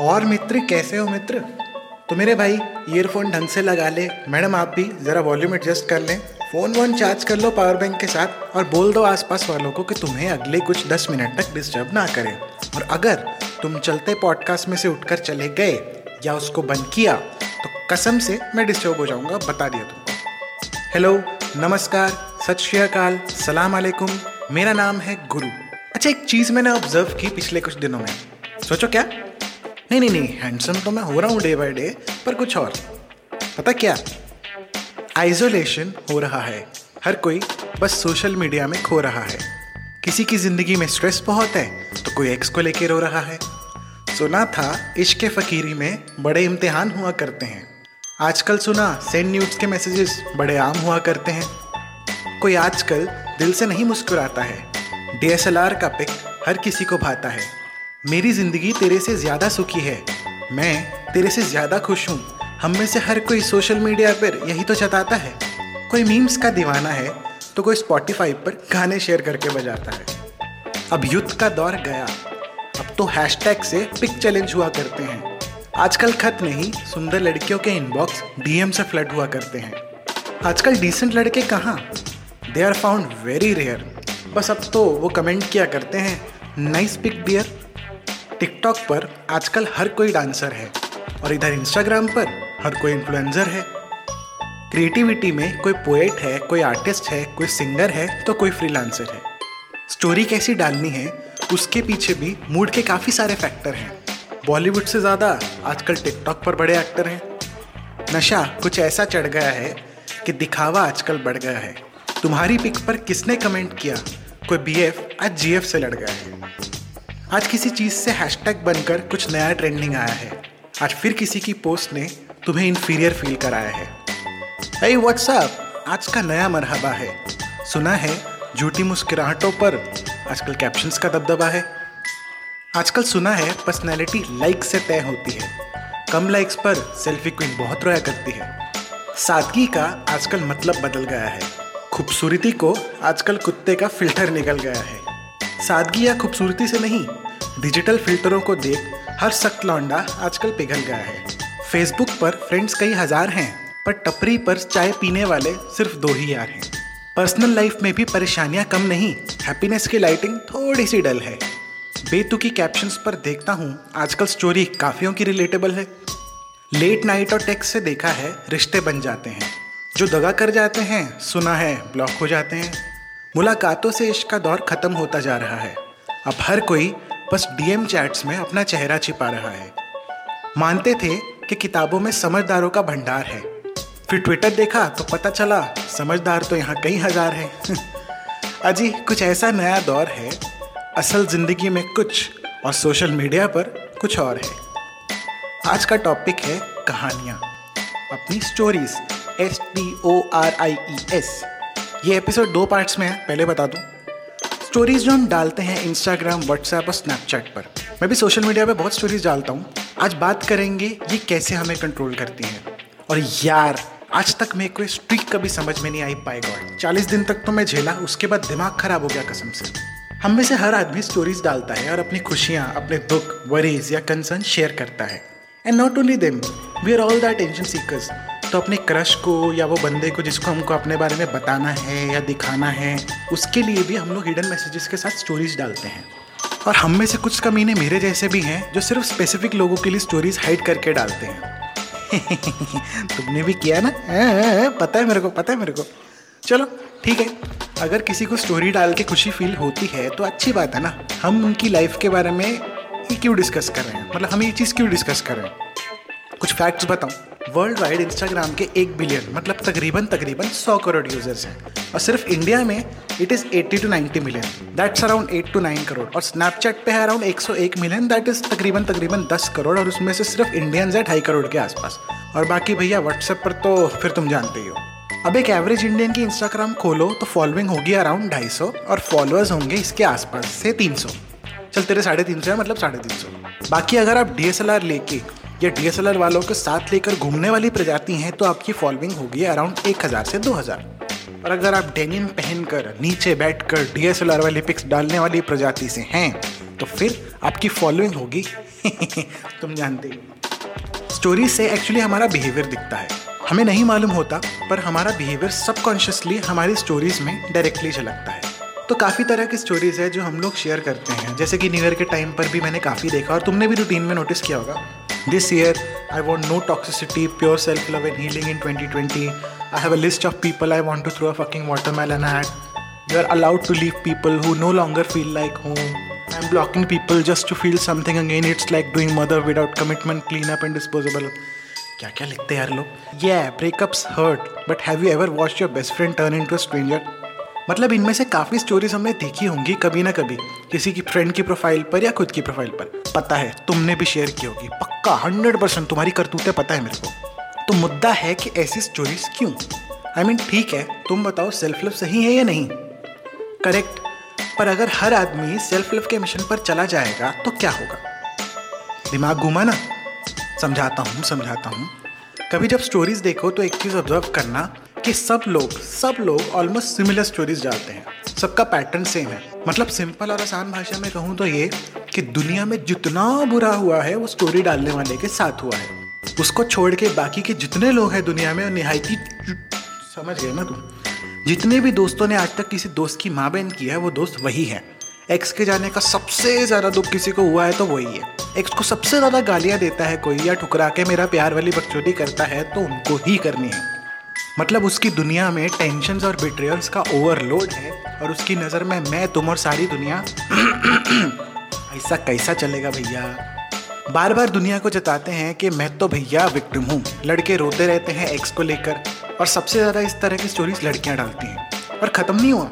और मित्र, कैसे हो मित्र? तो मेरे भाई ईयरफोन ढंग से लगा ले। मैडम, आप भी ज़रा वॉल्यूम एडजस्ट कर लें। फ़ोन वोन चार्ज कर लो पावर बैंक के साथ और बोल दो आसपास वालों को कि तुम्हें अगले कुछ दस मिनट तक डिस्टर्ब ना करें। और अगर तुम चलते पॉडकास्ट में से उठकर चले गए या उसको बंद किया तो कसम से मैं डिस्टर्ब हो जाऊँगा, बता दिया तुमको। हेलो नमस्कार, सत श्रीकाल सलाम अलैकुम। मेरा नाम है गुरु। अच्छा एक चीज़ मैंने ऑब्ज़र्व की पिछले कुछ दिनों में। सोचो क्या? नहीं नहीं नहीं हैंडसम तो मैं हो रहा हूँ डे बाय डे पर कुछ और। पता क्या? आइसोलेशन हो रहा है। हर कोई बस सोशल मीडिया में खो रहा है। किसी की ज़िंदगी में स्ट्रेस बहुत है तो कोई एक्स को लेके रो रहा है। सुना था, इश्क फकीरी में बड़े इम्तिहान हुआ करते हैं। आजकल सुना सेंड न्यूज़ के मैसेजेस बड़े आम हुआ करते हैं। कोई आजकल दिल से नहीं मुस्कुराता है। डीएसएलआर का पिक हर किसी को भाता है। मेरी ज़िंदगी तेरे से ज़्यादा सुखी है। मैं तेरे से ज़्यादा खुश हूँ। हम में से हर कोई सोशल मीडिया पर यही तो जताता है। कोई मीम्स का दीवाना है तो कोई स्पॉटिफाई पर गाने शेयर करके बजाता है। अब युद्ध का दौर गया। अब तो हैशटैग से पिक चैलेंज हुआ करते हैं। आजकल खत नहीं, सुंदर लड़कियों के इनबॉक्स डीएम से फ्लड हुआ करते हैं। आजकल डिसेंट लड़के कहाँ? They are found very rare बस अब तो वो कमेंट किया करते हैं। नाइस पिक डियर टिकटॉक पर आजकल हर कोई डांसर है और इधर इंस्टाग्राम पर हर कोई इन्फ्लुएंसर है। क्रिएटिविटी में कोई पोएट है, कोई आर्टिस्ट है, कोई सिंगर है तो कोई फ्रीलांसर है। स्टोरी कैसी डालनी है, उसके पीछे भी मूड के काफ़ी सारे फैक्टर हैं। बॉलीवुड से ज़्यादा आजकल टिकटॉक पर बड़े एक्टर हैं। नशा कुछ ऐसा चढ़ गया है कि दिखावा आजकल बढ़ गया है। तुम्हारी पिक पर किसने कमेंट किया? कोई बीएफ आज जीएफ से लड़ गया है। आज किसी चीज़ से हैशटैग बनकर कुछ नया ट्रेंडिंग आया है। आज फिर किसी की पोस्ट ने तुम्हें इन्फीरियर फील कराया है। Hey, व्हाट्सअप आज का नया मरहबा है। सुना है झूठी मुस्कुराहटों पर आजकल कैप्शंस का दबदबा है। आजकल सुना है पर्सनैलिटी लाइक से तय होती है। कम लाइक्स पर सेल्फी क्वीन बहुत रोया करती है। सादगी का आजकल मतलब बदल गया है। खूबसूरती को आजकल कुत्ते का फ़िल्टर निकल गया है। सादगी या खूबसूरती से नहीं डिजिटल फिल्टरों को देख हर सख्त लौंडा आजकल पिघल गया है। फेसबुक पर फ्रेंड्स कई हज़ार हैं, पर टपरी पर चाय पीने वाले सिर्फ़ दो ही यार हैं। पर्सनल लाइफ में भी परेशानियाँ कम नहीं हैप्पीनेस की लाइटिंग थोड़ी सी डल है। बेतुकी कैप्शंस पर देखता हूँ, आजकल स्टोरी काफियों की रिलेटेबल है। लेट नाइट और टेक्स्ट से देखा है, रिश्ते बन जाते हैं। जो दगा कर जाते हैं, सुना है ब्लॉक हो जाते हैं। मुलाकातों से इश्क का दौर खत्म होता जा रहा है। अब हर कोई बस डीएम चैट्स में अपना चेहरा छिपा रहा है। मानते थे कि किताबों में समझदारों का भंडार है। फिर ट्विटर देखा तो पता चला, समझदार तो यहाँ कई हज़ार है। अजी, कुछ ऐसा नया दौर है, असल ज़िंदगी में कुछ और सोशल मीडिया पर कुछ और है। आज का टॉपिक है कहानियाँ। अपनी stories S T O R I E S ये एपिसोड दो पार्ट्स में है, पहले बता दूँ। स्टोरीज जो हम डालते हैं इंस्टाग्राम व्हाट्सएप और स्नैपचैट पर। मैं भी सोशल मीडिया पे बहुत स्टोरीज डालता हूँ। आज बात करेंगे ये कैसे हमें कंट्रोल करती हैं। और यार, आज तक मेरे को स्ट्रिक कभी समझ में नहीं आई पाए गॉड चालीस दिन तक तो मैं झेला, उसके बाद दिमाग खराब हो गया कसम से। हम में से हर आदमी स्टोरीज डालता है और अपनी खुशियाँ, अपने दुख वरीज या कंसर्न शेयर करता है। And not only them we are all that tension seekers तो अपने क्रश को या वो बंदे को जिसको हमको अपने बारे में बताना है या दिखाना है उसके लिए भी हम लोग हिडन मैसेजेस के साथ स्टोरीज डालते हैं। और हम में से कुछ कमीने मेरे जैसे भी हैं जो सिर्फ़ स्पेसिफिक लोगों के लिए स्टोरीज हाइड करके डालते हैं। तुमने भी किया ना? आ, पता है मेरे को पता है मेरे को। चलो ठीक है। अगर किसी को स्टोरी डाल के खुशी फील होती है तो अच्छी बात है ना। हम उनकी लाइफ के बारे में क्यों डिस्कस कर रहे हैं? मतलब हम ये चीज़ क्यों डिस्कस कर रहे हैं? कुछ फैक्ट्स बताऊँ। वर्ल्ड वाइड इंस्टाग्राम के एक बिलियन मतलब तकरीबन तकरीबन सौ करोड़ यूज़र्स हैं। और सिर्फ़ इंडिया में it is 80 to 90 million that's around 8 to 9 crore. और स्नैपचैट पे है अराउंड 101 मिलियन दैट इज़ तकरीबन तकरीबन 10 करोड़। और उसमें से सिर्फ़ इंडियंस है ढाई करोड़ के आसपास। और बाकी भैया व्हाट्सएप पर तो फिर तुम जानते ही हो। अब एक एवरेज इंडियन की इंस्टाग्राम खोलो तो फॉलोइंग होगी अराउंड ढाई सौ और फॉलोअर्स होंगे इसके आसपास से तीन सौ। चल, तेरे साढ़े तीन सौ है मतलब साढ़े तीन सौ। बाकी अगर आप डी एस एल आर लेके या डी वालों के साथ लेकर घूमने वाली प्रजाति हैं तो आपकी फॉलोइंग होगी अराउंड एक हज़ार से दो हज़ार। और अगर आप डेनिम पहनकर नीचे बैठकर डी वाली पिक्स डालने वाली प्रजाति से हैं तो फिर आपकी फॉलोइंग होगी। तुम जानते हो स्टोरी से एक्चुअली हमारा बिहेवियर दिखता है। हमें नहीं मालूम होता, पर हमारा बिहेवियर सबकॉन्शियसली हमारी स्टोरीज में डायरेक्टली झलकता है। तो काफ़ी तरह की स्टोरीज है जो हम लोग शेयर करते हैं। जैसे कि न्यू ईयर के टाइम पर भी मैंने काफ़ी देखा, और तुमने भी रूटीन में नोटिस किया होगा। this year I want no toxicity pure self love and healing in 2020 I have a list of people I want to throw a fucking watermelon at you are allowed to leave people who no longer feel like home i'm blocking people just to feel something again it's like doing mother without commitment clean up and disposable क्या क्या लिखते हैं यार लोग ये breakups hurt but have you ever watch your best friend turn into a stranger मतलब इनमें से काफ़ी स्टोरीज हमने देखी होंगी कभी ना कभी, किसी की फ्रेंड की प्रोफ़ाइल पर या खुद की प्रोफ़ाइल पर। पता है, तुमने भी शेयर की होगी। पक्का हंड्रेड परसेंट तुम्हारी करतूतें पता है मेरे को। तो मुद्दा है कि ऐसी स्टोरीज क्यों? आई मीन ठीक है, तुम बताओ सेल्फ लव सही है या नहीं? करेक्ट पर अगर हर आदमी सेल्फ लव के मिशन पर चला जाएगा तो क्या होगा? दिमाग घुमा ना? समझाता हूँ समझाता हूँ। कभी जब स्टोरीज देखो तो एक चीज़ ऑब्ज़र्व करना कि सब लोग सब लोग ऑलमोस्ट सिमिलर स्टोरीज डालते हैं। सबका पैटर्न सेम है। मतलब सिंपल और आसान भाषा में कहूँ तो ये कि दुनिया में जितना बुरा हुआ है, वो स्टोरी डालने वाले के साथ हुआ है। उसको छोड़ के बाकी के जितने लोग हैं दुनिया में निहायती समझ गए ना तुम? जितने भी दोस्तों ने आज तक किसी दोस्त की माँ बहन की है, वो दोस्त वही है। एक्स के जाने का सबसे ज़्यादा दुख किसी को हुआ है तो वही है। एक्स को सबसे ज़्यादा गालियाँ देता है कोई, या ठुकरा के मेरा प्यार वाली बकचोदी करता है तो उनको ही करनी है। मतलब उसकी दुनिया में टेंशन और बिट्रियल्स का ओवरलोड है और उसकी नज़र में मैं, तुम और सारी दुनिया ऐसा कैसा चलेगा भैया? बार बार दुनिया को जताते हैं कि मैं तो भैया विक्टिम हूँ। लड़के रोते रहते हैं एक्स को लेकर और सबसे ज़्यादा इस तरह की स्टोरीज लड़कियाँ डालती हैं। और ख़त्म नहीं हुआ।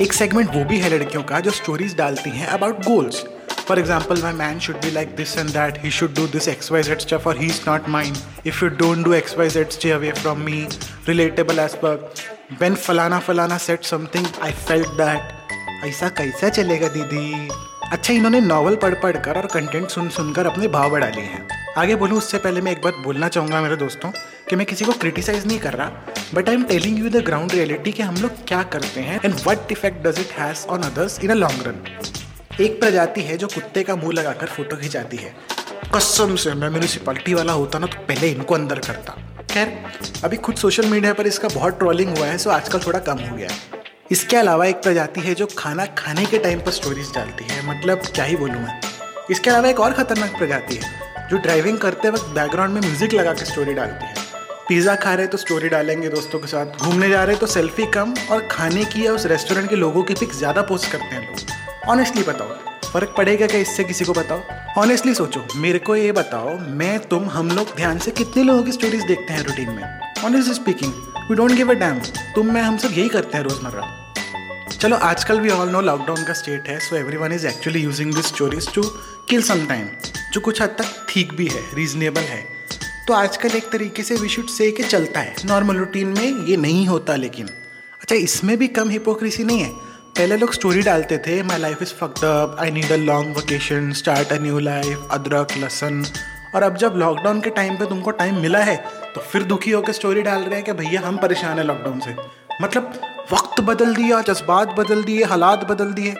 एक सेगमेंट वो भी है लड़कियों का जो स्टोरीज डालती हैं about goals for example my man should be like this and that he should do this X Y Z stuff he is not mind if you don't do X Y Z stay away from me relatable as पर when फलाना फलाना set something I felt that ऐसा कैसा चलेगा दीदी? अच्छा इन्होंने novel पढ़ पढ़ कर और कंटेंट सुन सुनकर अपने भाव बढ़ा लिए हैं। आगे बोलूँ, उससे पहले मैं एक बात बोलना चाहूँगा मेरे दोस्तों, कि मैं किसी को क्रिटिसाइज नहीं कर रहा but I am telling you the ground reality कि हम लोग क्या करते हैं and what effect does it has on others in a long run एक प्रजाति है जो कुत्ते का मुँह लगाकर फ़ोटो खिंचाती है। कसम से मैं म्यूनिसिपालिटी वाला होता ना तो पहले इनको अंदर करता। खैर, अभी खुद सोशल मीडिया पर इसका बहुत ट्रोलिंग हुआ है सो आजकल थोड़ा कम हो गया है। इसके अलावा एक प्रजाति है जो खाना खाने के टाइम पर स्टोरीज डालती है मतलब क्या ही बोलूँ मैं। इसके अलावा एक और खतरनाक प्रजाति है, जो ड्राइविंग करते वक्त बैकग्राउंड में म्यूज़िक लगा के स्टोरी डालती है। पिज़्ज़ा खा रहे तो स्टोरी डालेंगे दोस्तों के साथ, घूमने जा रहे तो सेल्फी कम, और खाने की या उस रेस्टोरेंट के लोगों की पिक ज़्यादा पोस्ट करते हैं लोग। ऑनेस्टली बताओ, फ़र्क पड़ेगा क्या इससे किसी को बताओ? ऑनेस्टली सोचो, मेरे को ये बताओ, मैं, तुम, हम लोग ध्यान से कितने लोगों की स्टोरीज देखते हैं रूटीन में? Honestly speaking we don't give a damn तुम, मैं, हम सब यही करते हैं रोज़मर्रा। चलो, आजकल भी ऑल नो लॉकडाउन का स्टेट है so every one is actually using this stories to kill some time जो कुछ हद तक ठीक भी है रीजनेबल है। तो आजकल एक तरीके से वी शुड से के चलता है। नॉर्मल रूटीन में ये नहीं होता लेकिन। अच्छा इसमें भी कम हिपोक्रेसी नहीं है। पहले लोग स्टोरी डालते थे my life is fucked up I need a long vacation start a new life अदरक लसन और अब जब लॉकडाउन के टाइम पे तुमको टाइम मिला है तो फिर दुखी होकर स्टोरी डाल रहे हैं कि भैया हम परेशान हैं लॉकडाउन से। मतलब वक्त बदल दिया, जज्बात बदल दिए, हालात बदल दिए।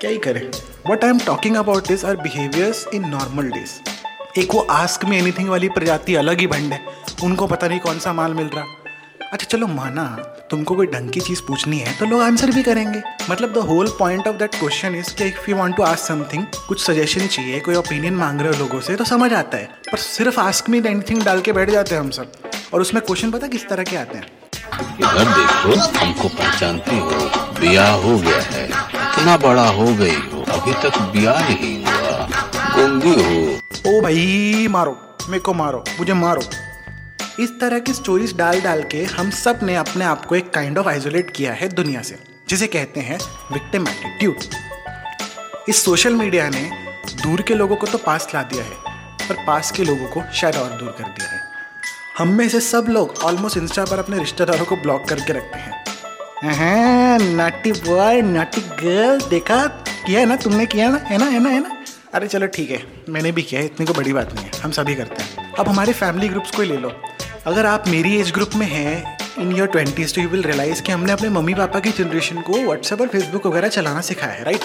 क्या ही करें? What I am talking about this are behaviours in normal days एक वो आस्क में एनीथिंग वाली प्रजाति अलग ही भंड है, उनको पता नहीं कौन सा माल मिल रहा। अच्छा चलो माना तुमको कोई ढंग की चीज़ पूछनी है तो लोग आंसर भी करेंगे। मतलब the whole point of that question is कि if you want to ask something कुछ सजेशन चाहिए कोई ओपिनियन मांग रहे हो लोगों से तो समझ आता है। पर सिर्फ़ आस्क मी एनीथिंग डाल के बैठ जाते हैं हम सब। और उसमें क्वेश्चन पता किस तरह के आते हैं? इधर देखो हमको पहचानती हो। बिया हो गया है। इतना बड़ा हो गई हो। अभी तक बिया नहीं हुआ। गुंगी हो। ओ भाई मारो। मेरे को मारो। मुझे मारो। इस तरह की स्टोरीज डाल डाल के हम सबने अपने आप को एक काइंड ऑफ़ आइसोलेट किया है दुनिया से, जिसे कहते हैं विक्टिम एटीट्यूड इस सोशल मीडिया ने दूर के लोगों को तो पास ला दिया है, पर पास के लोगों को शायद और दूर कर दिया है. हम में से सब लोग ऑलमोस्ट इंस्टा पर अपने रिश्तेदारों को ब्लॉक करके रखते हैं. नाटी बॉय नाटी गर्ल देखा? किया है ना? तुमने किया ना? है ना? है ना? है ना? अरे चलो ठीक है, मैंने भी किया है, इतनी को बड़ी बात नहीं है, हम सभी करते हैं. अब हमारे फैमिली ग्रुप्स को ही ले लो. अगर आप मेरी एज ग्रुप में हैं in your twenties too you will realise कि हमने अपने मम्मी पापा की जनरेशन को व्हाट्सएप और फेसबुक वगैरह चलाना सिखाया है राइट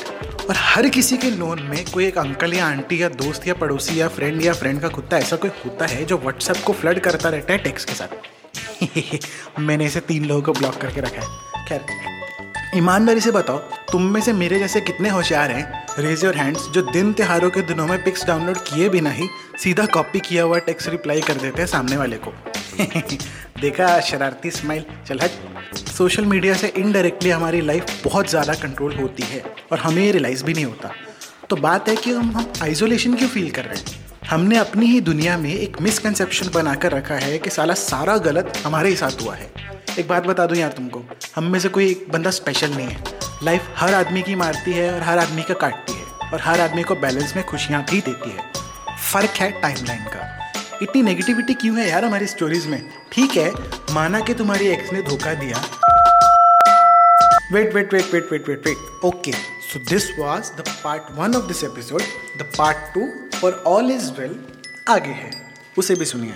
और हर किसी के लोन में कोई एक अंकल या आंटी या दोस्त या पड़ोसी या फ्रेंड या फ्रेंड का कुत्ता, ऐसा कोई होता है जो व्हाट्सएप को फ्लड करता रहता है टेक्स्ट के साथ। मैंने इसे तीन लोगों को ब्लॉक करके रखा है। खैर, ईमानदारी से बताओ, तुम में से मेरे जैसे कितने होशियार हैं? रेज योर हैंड्स जो दिन त्योहारों के दिनों में पिक्स डाउनलोड किए बिना ही सीधा कॉपी किया हुआ टेक्स्ट रिप्लाई कर देते हैं सामने वाले को। देखा शरारती स्माइल? चल हट। सोशल मीडिया से इनडायरेक्टली हमारी लाइफ बहुत ज़्यादा कंट्रोल होती है और हमें रियलाइज़ भी नहीं होता। तो बात है कि हम हम आइसोलेशन क्यों फील कर रहे हैं? हमने अपनी ही दुनिया में एक मिसकंसेप्शन बनाकर रखा है कि साला सारा गलत हमारे ही साथ हुआ है। एक बात बता दूँ यार तुमको, हम में से कोई एक बंदा स्पेशल नहीं है। लाइफ हर आदमी की मारती है और हर आदमी का काटती है और हर आदमी को बैलेंस में खुशियाँ भी देती है। फ़र्क है टाइमलाइन का। इतनी नेगेटिविटी क्यों है यार हमारी स्टोरीज में? ठीक है, माना कि तुम्हारी एक्स ने धोखा दिया। Wait wait wait wait wait wait wait okay so this was the part one of this episode the part two for all is well आगे है। उसे भी सुनिए।